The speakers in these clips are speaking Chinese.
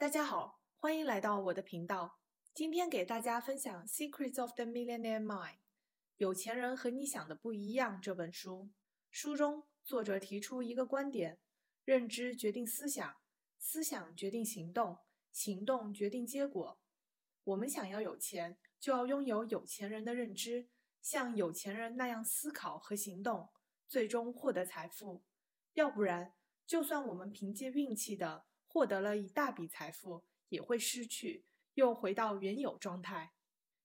大家好，欢迎来到我的频道。今天给大家分享《Secrets of the Millionaire Mind》（有钱人和你想的不一样）这本书。书中作者提出一个观点：认知决定思想，思想决定行动，行动决定结果。我们想要有钱，就要拥有有钱人的认知，像有钱人那样思考和行动，最终获得财富。要不然，就算我们凭借运气的。获得了一大笔财富，也会失去，又回到原有状态。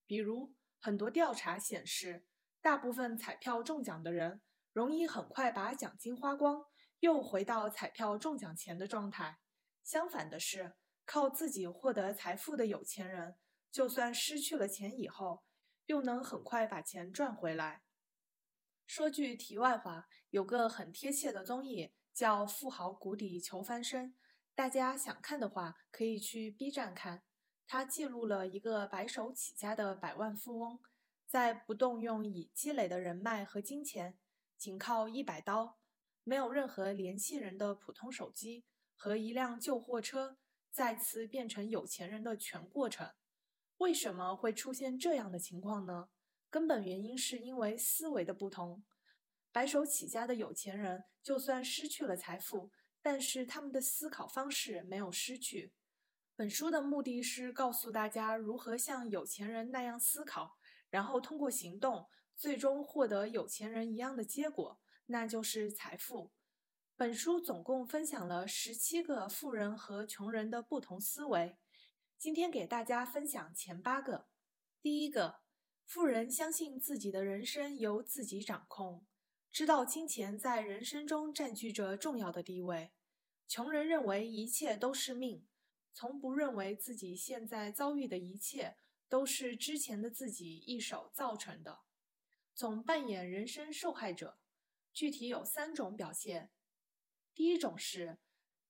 比如，很多调查显示，大部分彩票中奖的人容易很快把奖金花光，又回到彩票中奖前的状态。相反的是，靠自己获得财富的有钱人，就算失去了钱以后，又能很快把钱赚回来。说句题外话，有个很贴切的综艺叫《富豪谷底求翻身》。大家想看的话，可以去 B 站看。它记录了一个白手起家的百万富翁，在不动用已积累的人脉和金钱，仅靠一百刀，没有任何联系人的普通手机和一辆旧货车，再次变成有钱人的全过程。为什么会出现这样的情况呢？根本原因是因为思维的不同。白手起家的有钱人，就算失去了财富。但是他们的思考方式没有失去。本书的目的是告诉大家如何像有钱人那样思考，然后通过行动，最终获得有钱人一样的结果，那就是财富。本书总共分享了十七个富人和穷人的不同思维，今天给大家分享前八个。第一个，富人相信自己的人生由自己掌控。知道金钱在人生中占据着重要的地位，穷人认为一切都是命，从不认为自己现在遭遇的一切都是之前的自己一手造成的，总扮演人生受害者。具体有三种表现：第一种是，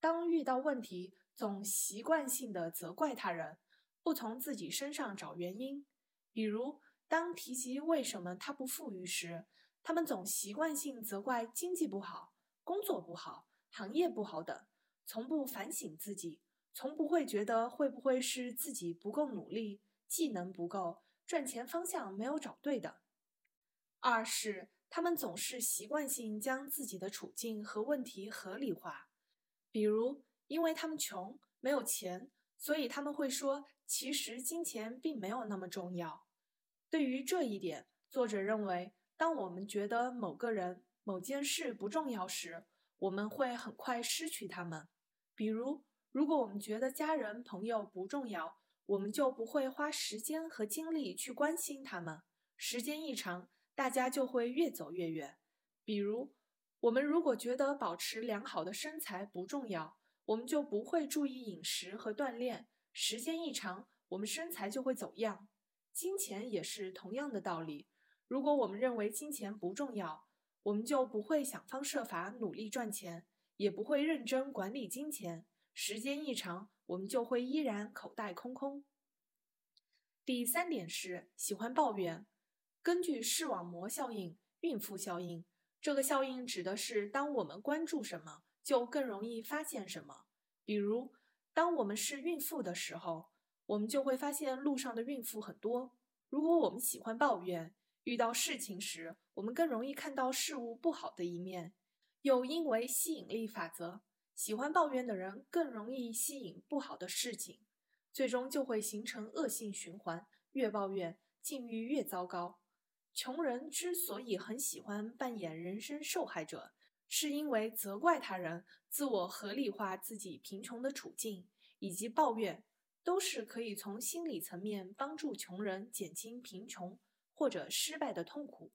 当遇到问题，总习惯性的责怪他人，不从自己身上找原因。比如，当提及为什么他不富裕时，他们总习惯性责怪经济不好、工作不好、行业不好等，从不反省自己，从不会觉得会不会是自己不够努力、技能不够、赚钱方向没有找对的。二是他们总是习惯性将自己的处境和问题合理化，比如因为他们穷没有钱，所以他们会说其实金钱并没有那么重要。对于这一点，作者认为。当我们觉得某个人、某件事不重要时，我们会很快失去他们。比如，如果我们觉得家人、朋友不重要，我们就不会花时间和精力去关心他们。时间一长，大家就会越走越远。比如，我们如果觉得保持良好的身材不重要，我们就不会注意饮食和锻炼。时间一长，我们身材就会走样。金钱也是同样的道理。如果我们认为金钱不重要，我们就不会想方设法努力赚钱，也不会认真管理金钱。时间一长，我们就会依然口袋空空。第三点是喜欢抱怨。根据视网膜效应、孕妇效应，这个效应指的是当我们关注什么，就更容易发现什么。比如，当我们是孕妇的时候，我们就会发现路上的孕妇很多。如果我们喜欢抱怨，遇到事情时，我们更容易看到事物不好的一面。又因为吸引力法则，喜欢抱怨的人更容易吸引不好的事情，最终就会形成恶性循环，越抱怨境遇越糟糕。穷人之所以很喜欢扮演人生受害者，是因为责怪他人、自我合理化自己贫穷的处境，以及抱怨，都是可以从心理层面帮助穷人减轻贫穷。或者失败的痛苦，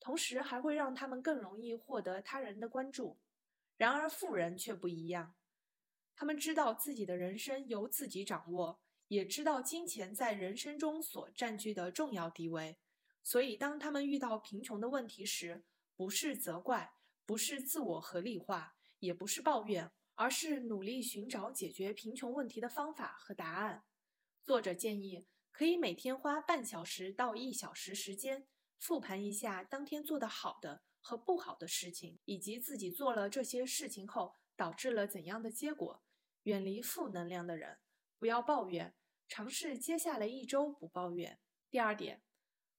同时还会让他们更容易获得他人的关注。然而富人却不一样，他们知道自己的人生由自己掌握，也知道金钱在人生中所占据的重要地位。所以，当他们遇到贫穷的问题时，不是责怪，不是自我合理化，也不是抱怨，而是努力寻找解决贫穷问题的方法和答案。作者建议。可以每天花半小时到一小时时间，复盘一下当天做的好的和不好的事情，以及自己做了这些事情后导致了怎样的结果。远离负能量的人，不要抱怨，尝试接下来一周不抱怨。第二点，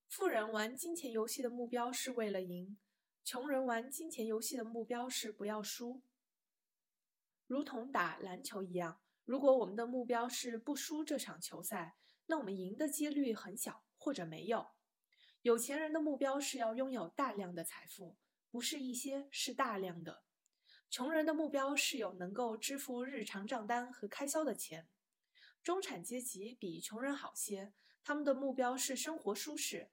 富人玩金钱游戏的目标是为了赢，穷人玩金钱游戏的目标是不要输。如同打篮球一样，如果我们的目标是不输这场球赛，那我们赢的几率很小或者没有。有钱人的目标是要拥有大量的财富，不是一些，是大量的。穷人的目标是有能够支付日常账单和开销的钱。中产阶级比穷人好些，他们的目标是生活舒适，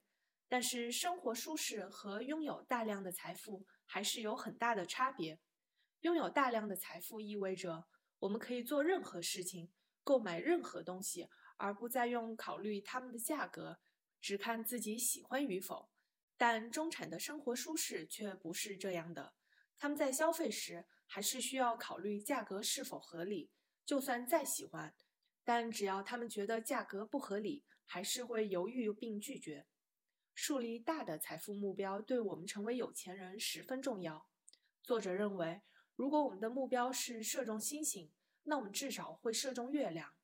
但是生活舒适和拥有大量的财富还是有很大的差别。拥有大量的财富意味着我们可以做任何事情，购买任何东西，而不再用考虑他们的价格，只看自己喜欢与否。但中产的生活舒适却不是这样的，他们在消费时还是需要考虑价格是否合理，就算再喜欢，但只要他们觉得价格不合理，还是会犹豫并拒绝。树立大的财富目标对我们成为有钱人十分重要。作者认为。如果我们的目标是射中星星，那我们至少会射中月亮。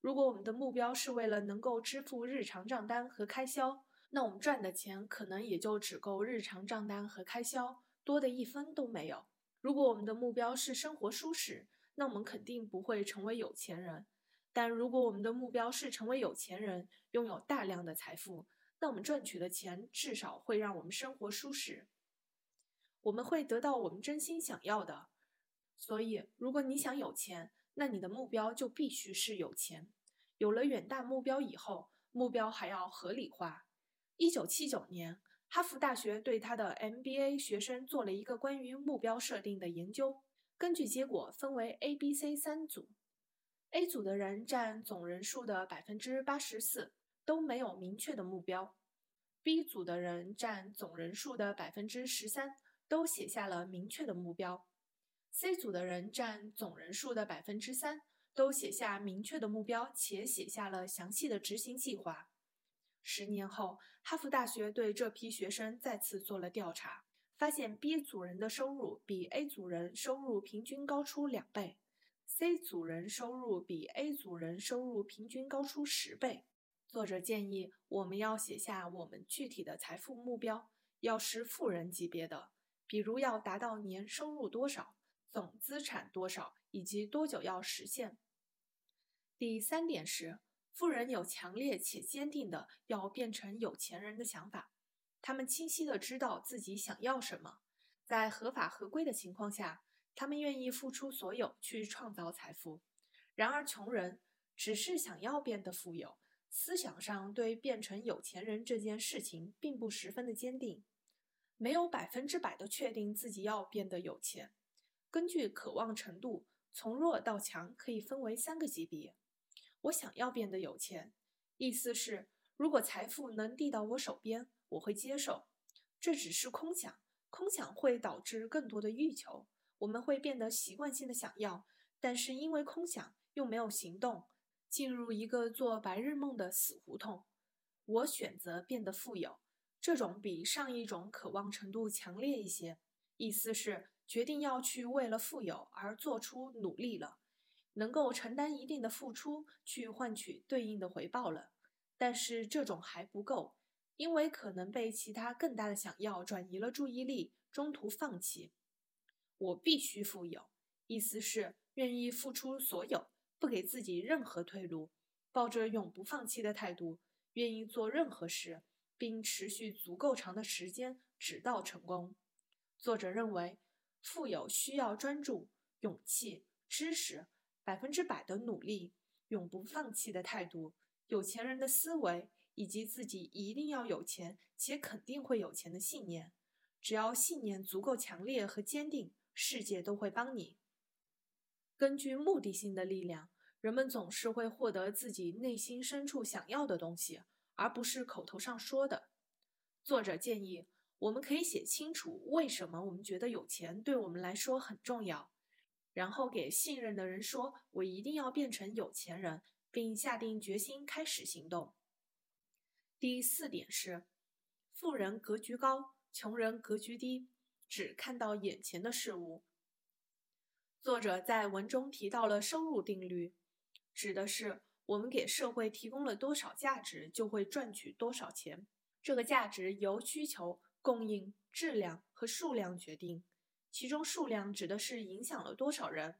如果我们的目标是为了能够支付日常账单和开销，那我们赚的钱可能也就只够日常账单和开销，多的一分都没有。如果我们的目标是生活舒适，那我们肯定不会成为有钱人。但如果我们的目标是成为有钱人，拥有大量的财富，那我们赚取的钱至少会让我们生活舒适。我们会得到我们真心想要的。所以，如果你想有钱，那你的目标就必须是有钱。有了远大目标以后，目标还要合理化。一九七九年，哈佛大学对他的 MBA 学生做了一个关于目标设定的研究。根据结果，分为 A、B、C 三组。A 组的人占总人数的百分之八十四，都没有明确的目标；B 组的人占总人数的百分之十三，都写下了明确的目标。C 组的人占总人数的百分之三，都写下明确的目标，且写下了详细的执行计划。十年后，哈佛大学对这批学生再次做了调查，发现 B 组人的收入比 A 组人收入平均高出两倍，C 组人收入比 A 组人收入平均高出十倍。作者建议我们要写下我们具体的财富目标，要是富人级别的，比如要达到年收入多少。总资产多少以及多久要实现？第三点是，富人有强烈且坚定的要变成有钱人的想法，他们清晰的知道自己想要什么，在合法合规的情况下，他们愿意付出所有去创造财富。然而，穷人只是想要变得富有，思想上对变成有钱人这件事情并不十分的坚定，没有百分之百的确定自己要变得有钱。根据渴望程度，从弱到强可以分为三个级别。我想要变得有钱，意思是如果财富能递到我手边，我会接受。这只是空想，空想会导致更多的欲求，我们会变得习惯性的想要，但是因为空想又没有行动，进入一个做白日梦的死胡同。我选择变得富有，这种比上一种渴望程度强烈一些，意思是。决定要去为了富有而做出努力了，能够承担一定的付出去换取对应的回报了。但是这种还不够，因为可能被其他更大的想要转移了注意力，中途放弃。我必须富有，意思是愿意付出所有，不给自己任何退路，抱着永不放弃的态度，愿意做任何事，并持续足够长的时间，直到成功。作者认为。富有需要专注、勇气、知识、百分之百的努力、永不放弃的态度、有钱人的思维，以及自己一定要有钱且肯定会有钱的信念。只要信念足够强烈和坚定，世界都会帮你。根据目的性的力量，人们总是会获得自己内心深处想要的东西，而不是口头上说的。作者建议。我们可以写清楚为什么我们觉得有钱对我们来说很重要，然后给信任的人说：“我一定要变成有钱人，并下定决心开始行动。”第四点是，富人格局高，穷人格局低，只看到眼前的事物。作者在文中提到了收入定律，指的是我们给社会提供了多少价值，就会赚取多少钱。这个价值由需求、供应、质量和数量决定。其中，数量指的是影响了多少人，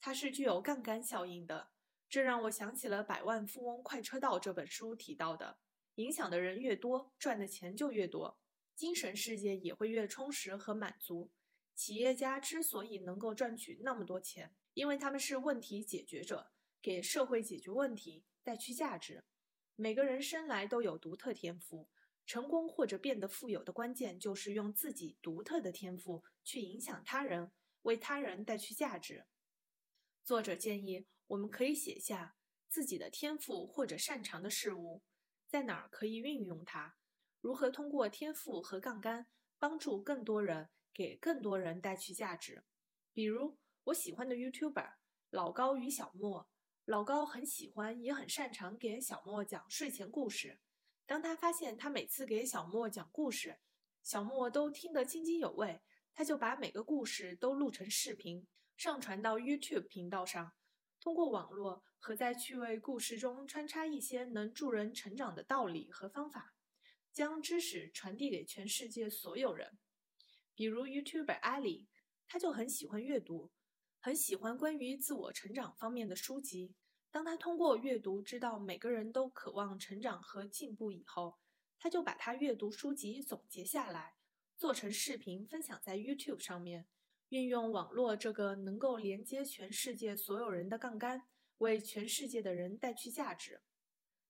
它是具有杠杆效应的。这让我想起了《百万富翁快车道》这本书提到的：影响的人越多，赚的钱就越多，精神世界也会越充实和满足。企业家之所以能够赚取那么多钱，因为他们是问题解决者。给社会解决问题，带去价值。每个人生来都有独特天赋，成功或者变得富有的关键就是用自己独特的天赋去影响他人，为他人带去价值。作者建议我们可以写下自己的天赋或者擅长的事物，在哪儿可以运用它，如何通过天赋和杠杆帮助更多人，给更多人带去价值。比如我喜欢的 YouTuber 老高与小莫。老高很喜欢，也很擅长给小莫讲睡前故事。当他发现他每次给小莫讲故事，小莫都听得津津有味，他就把每个故事都录成视频，上传到 YouTube 频道上。通过网络和在趣味故事中穿插一些能助人成长的道理和方法，将知识传递给全世界所有人。比如 YouTuber 阿里，他就很喜欢阅读。很喜欢关于自我成长方面的书籍。当他通过阅读知道每个人都渴望成长和进步以后，他就把他阅读书籍总结下来，做成视频分享在 YouTube 上面，运用网络这个能够连接全世界所有人的杠杆，为全世界的人带去价值。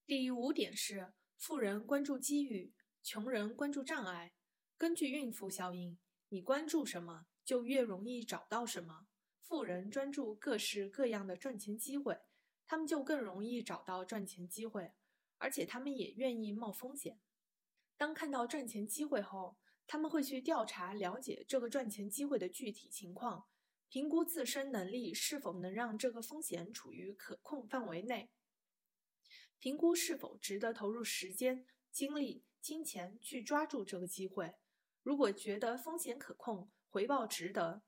第五点是：富人关注机遇，穷人关注障碍。根据孕妇效应，你关注什么，就越容易找到什么。富人专注各式各样的赚钱机会，他们就更容易找到赚钱机会，而且他们也愿意冒风险。当看到赚钱机会后，他们会去调查了解这个赚钱机会的具体情况，评估自身能力是否能让这个风险处于可控范围内，评估是否值得投入时间、精力、金钱去抓住这个机会。如果觉得风险可控，回报值得。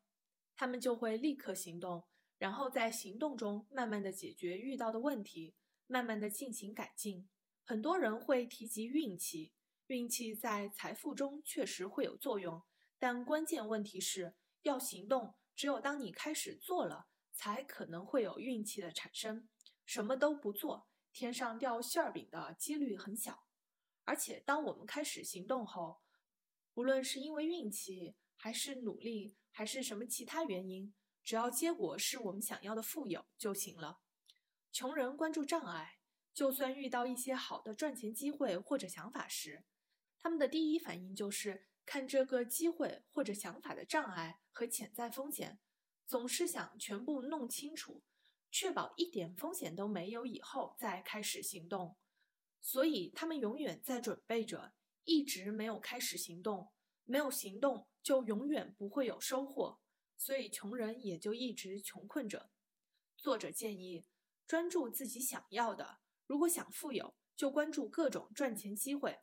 他们就会立刻行动，然后在行动中慢慢的解决遇到的问题，慢慢的进行改进。很多人会提及运气，运气在财富中确实会有作用，但关键问题是要行动。只有当你开始做了，才可能会有运气的产生。什么都不做，天上掉馅儿饼的几率很小。而且当我们开始行动后，无论是因为运气还是努力。还是什么其他原因，只要结果是我们想要的富有就行了。穷人关注障碍，就算遇到一些好的赚钱机会或者想法时，他们的第一反应就是看这个机会或者想法的障碍和潜在风险，总是想全部弄清楚，确保一点风险都没有以后再开始行动。所以他们永远在准备着，一直没有开始行动。没有行动，就永远不会有收获，所以穷人也就一直穷困着。作者建议专注自己想要的，如果想富有，就关注各种赚钱机会。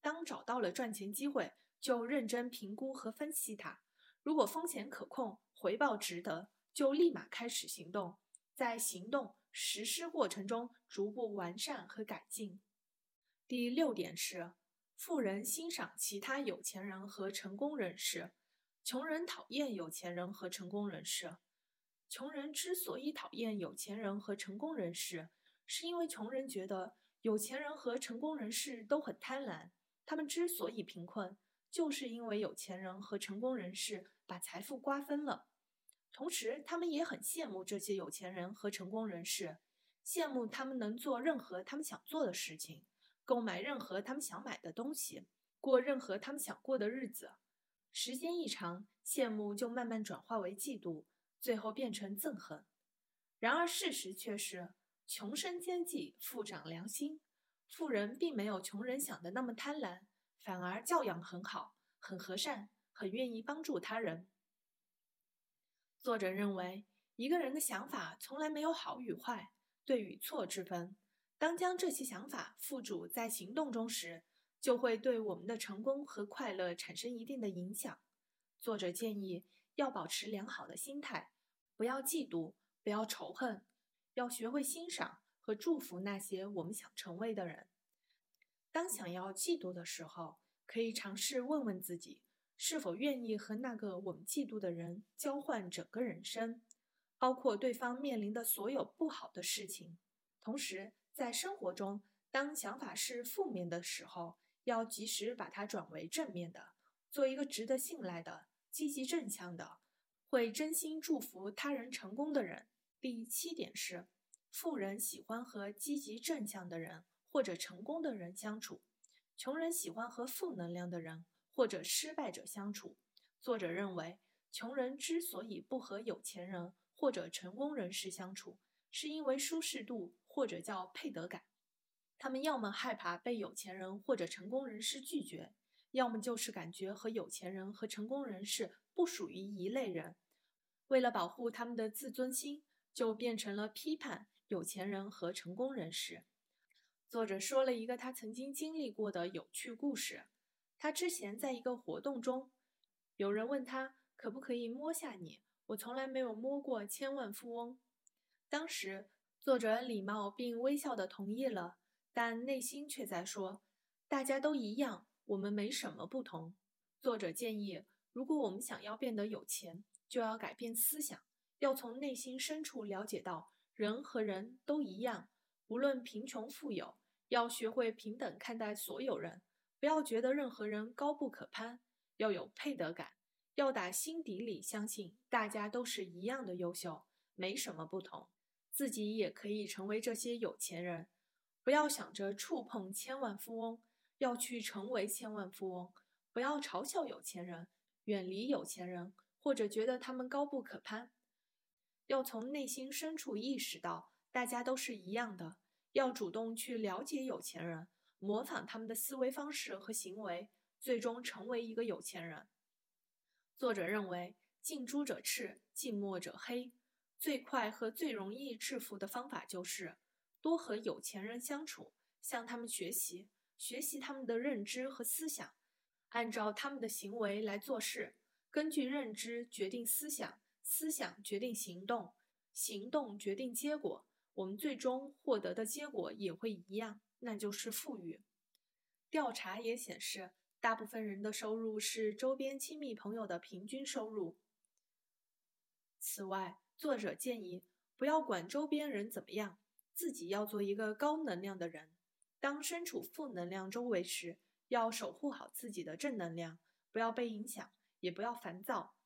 当找到了赚钱机会，就认真评估和分析它。如果风险可控，回报值得，就立马开始行动。在行动实施过程中，逐步完善和改进。第六点是。富人欣赏其他有钱人和成功人士，穷人讨厌有钱人和成功人士。穷人之所以讨厌有钱人和成功人士，是因为穷人觉得有钱人和成功人士都很贪婪。他们之所以贫困，就是因为有钱人和成功人士把财富瓜分了。同时，他们也很羡慕这些有钱人和成功人士，羡慕他们能做任何他们想做的事情。购买任何他们想买的东西，过任何他们想过的日子。时间一长，羡慕就慢慢转化为嫉妒，最后变成憎恨。然而事实却是，穷生奸计，富长良心。富人并没有穷人想的那么贪婪，反而教养很好，很和善，很愿意帮助他人。作者认为，一个人的想法从来没有好与坏、对与错之分。当将这些想法付诸在行动中时，就会对我们的成功和快乐产生一定的影响。作者建议要保持良好的心态，不要嫉妒，不要仇恨，要学会欣赏和祝福那些我们想成为的人。当想要嫉妒的时候，可以尝试问问自己，是否愿意和那个我们嫉妒的人交换整个人生，包括对方面临的所有不好的事情。同时，在生活中，当想法是负面的时候，要及时把它转为正面的，做一个值得信赖的、积极正向的、会真心祝福他人成功的人。第七点是，富人喜欢和积极正向的人。或者成功的人相处，穷人喜欢和负能量的人或者失败者相处。作者认为，穷人之所以不和有钱人或者成功人士相处，是因为舒适度或者叫配得感。他们要么害怕被有钱人或者成功人士拒绝，要么就是感觉和有钱人和成功人士不属于一类人。为了保护他们的自尊心，就变成了批判有钱人和成功人士。作者说了一个他曾经经历过的有趣故事。他之前在一个活动中，有人问他可不可以摸下你，我从来没有摸过千万富翁。当时作者礼貌并微笑地同意了，但内心却在说：“大家都一样，我们没什么不同。”作者建议，如果我们想要变得有钱，就要改变思想，要从内心深处了解到人和人都一样，无论贫穷富有。要学会平等看待所有人，不要觉得任何人高不可攀，要有配得感，要打心底里相信大家都是一样的优秀，没什么不同，自己也可以成为这些有钱人。不要想着触碰千万富翁，要去成为千万富翁。不要嘲笑有钱人，远离有钱人，或者觉得他们高不可攀。要从内心深处意识到，大家都是一样的。要主动去了解有钱人，模仿他们的思维方式和行为，最终成为一个有钱人。作者认为，近朱者赤，近墨者黑。最快和最容易致富的方法就是多和有钱人相处，向他们学习，学习他们的认知和思想，按照他们的行为来做事。根据认知决定思想，思想决定行动，行动决定结果。我们最终获得的结果也会一样，那就是富裕。调查也显示，大部分人的收入是周边亲密朋友的平均收入。此外，作者建议不要管周边人怎么样，自己要做一个高能量的人。当身处负能量周围时，要守护好自己的正能量，不要被影响，也不要烦躁。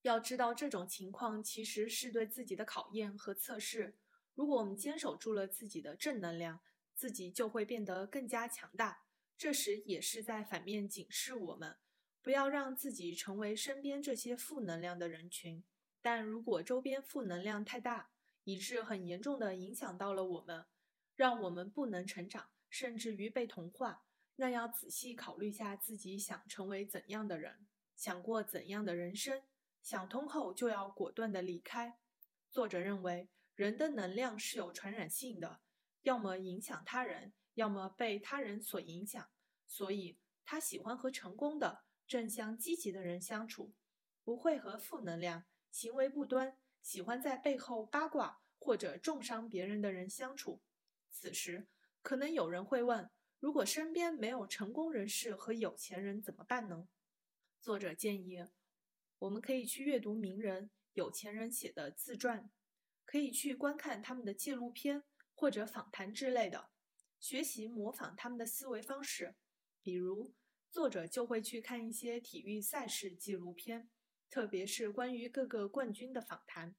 要知道，这种情况其实是对自己的考验和测试。如果我们坚守住了自己的正能量，自己就会变得更加强大。这时也是在反面警示我们，不要让自己成为身边这些负能量的人群。但如果周边负能量太大，以致很严重的影响到了我们，让我们不能成长，甚至于被同化，那要仔细考虑下自己想成为怎样的人，想过怎样的人生。想通后就要果断的离开。作者认为。人的能量是有传染性的，要么影响他人，要么被他人所影响。所以，他喜欢和成功的、正向积极的人相处，不会和负能量、行为不端、喜欢在背后八卦或者重伤别人的人相处。此时，可能有人会问：如果身边没有成功人士和有钱人怎么办呢？作者建议，我们可以去阅读名人、有钱人写的自传。可以去观看他们的纪录片或者访谈之类的，学习模仿他们的思维方式。比如，作者就会去看一些体育赛事纪录片，特别是关于各个冠军的访谈。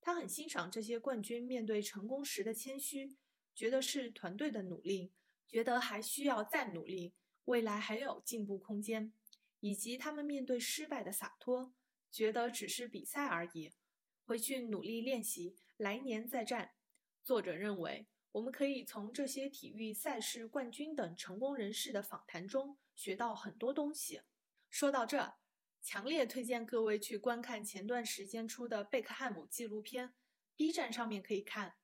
他很欣赏这些冠军面对成功时的谦虚，觉得是团队的努力，觉得还需要再努力，未来还有进步空间，以及他们面对失败的洒脱，觉得只是比赛而已，回去努力练习。来年再战。作者认为，我们可以从这些体育赛事冠军等成功人士的访谈中学到很多东西。说到这，强烈推荐各位去观看前段时间出的贝克汉姆纪录片，B 站上面可以看。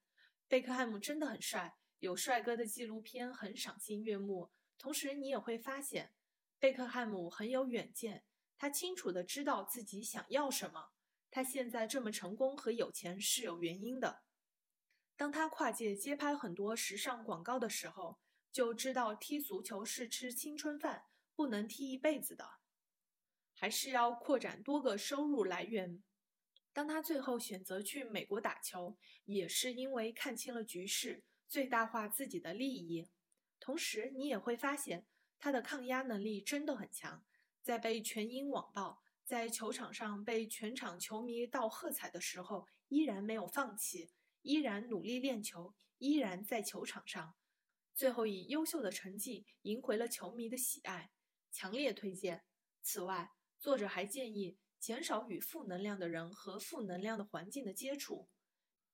贝克汉姆真的很帅，有帅哥的纪录片很赏心悦目。同时，你也会发现，贝克汉姆很有远见，他清楚的知道自己想要什么。他现在这么成功和有钱是有原因的。当他跨界接拍很多时尚广告的时候，就知道踢足球是吃青春饭，不能踢一辈子的，还是要扩展多个收入来源。当他最后选择去美国打球，也是因为看清了局势，最大化自己的利益。同时，你也会发现他的抗压能力真的很强，在被全英网暴，在球场上被全场球迷倒喝彩的时候，依然没有放弃。依然努力练球，依然在球场上，最后以优秀的成绩赢回了球迷的喜爱，强烈推荐。此外，作者还建议减少与负能量的人和负能量的环境的接触，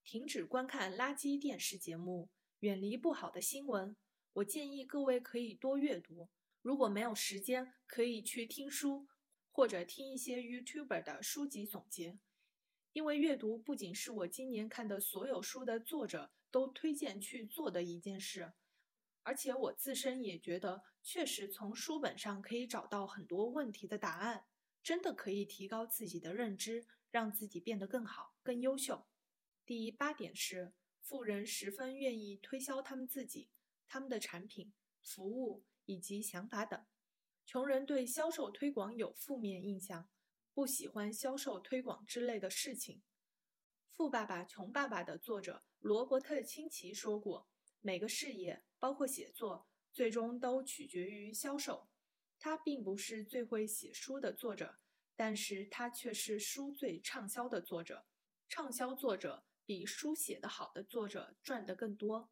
停止观看垃圾电视节目，远离不好的新闻。我建议各位可以多阅读，如果没有时间，可以去听书，或者听一些 YouTuber 的书籍总结。因为阅读不仅是我今年看的所有书的作者都推荐去做的一件事，而且我自身也觉得，确实从书本上可以找到很多问题的答案，真的可以提高自己的认知，让自己变得更好、更优秀。第八点是，富人十分愿意推销他们自己、他们的产品、服务以及想法等，穷人对销售推广有负面印象。不喜欢销售推广之类的事情。《富爸爸穷爸爸》的作者罗伯特清崎说过：“每个事业，包括写作，最终都取决于销售。”他并不是最会写书的作者，但是他却是书最畅销的作者。畅销作者比书写得好的作者赚得更多。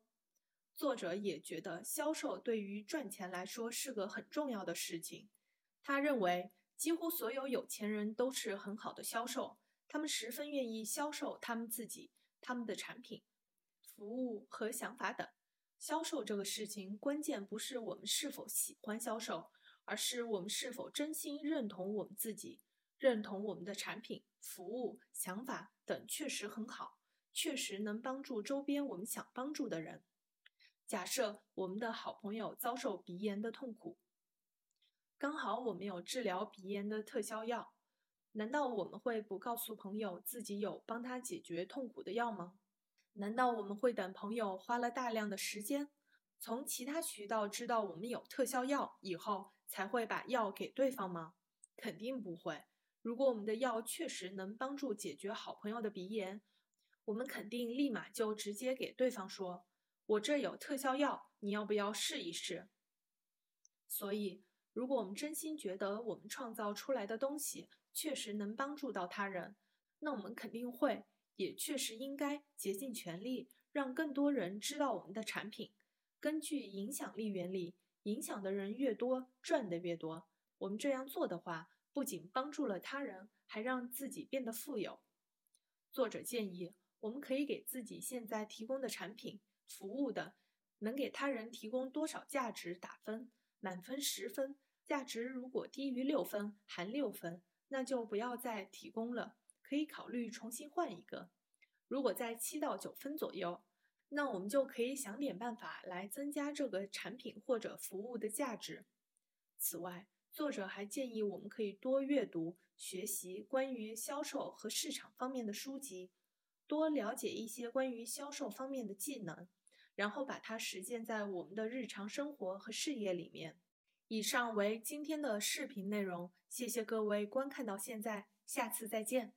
作者也觉得销售对于赚钱来说是个很重要的事情。他认为。几乎所有有钱人都是很好的销售，他们十分愿意销售他们自己、他们的产品、服务和想法等。销售这个事情，关键不是我们是否喜欢销售，而是我们是否真心认同我们自己，认同我们的产品、服务、想法等确实很好，确实能帮助周边我们想帮助的人。假设我们的好朋友遭受鼻炎的痛苦。刚好我们有治疗鼻炎的特效药，难道我们会不告诉朋友自己有帮他解决痛苦的药吗？难道我们会等朋友花了大量的时间，从其他渠道知道我们有特效药以后，才会把药给对方吗？肯定不会。如果我们的药确实能帮助解决好朋友的鼻炎，我们肯定立马就直接给对方说：“我这有特效药，你要不要试一试？”所以。如果我们真心觉得我们创造出来的东西确实能帮助到他人，那我们肯定会，也确实应该竭尽全力让更多人知道我们的产品。根据影响力原理，影响的人越多，赚的越多。我们这样做的话，不仅帮助了他人，还让自己变得富有。作者建议，我们可以给自己现在提供的产品、服务的能给他人提供多少价值打分，满分十分。价值如果低于六分，含六分，那就不要再提供了，可以考虑重新换一个。如果在七到九分左右，那我们就可以想点办法来增加这个产品或者服务的价值。此外，作者还建议我们可以多阅读、学习关于销售和市场方面的书籍，多了解一些关于销售方面的技能，然后把它实践在我们的日常生活和事业里面。以上为今天的视频内容，谢谢各位观看到现在，下次再见。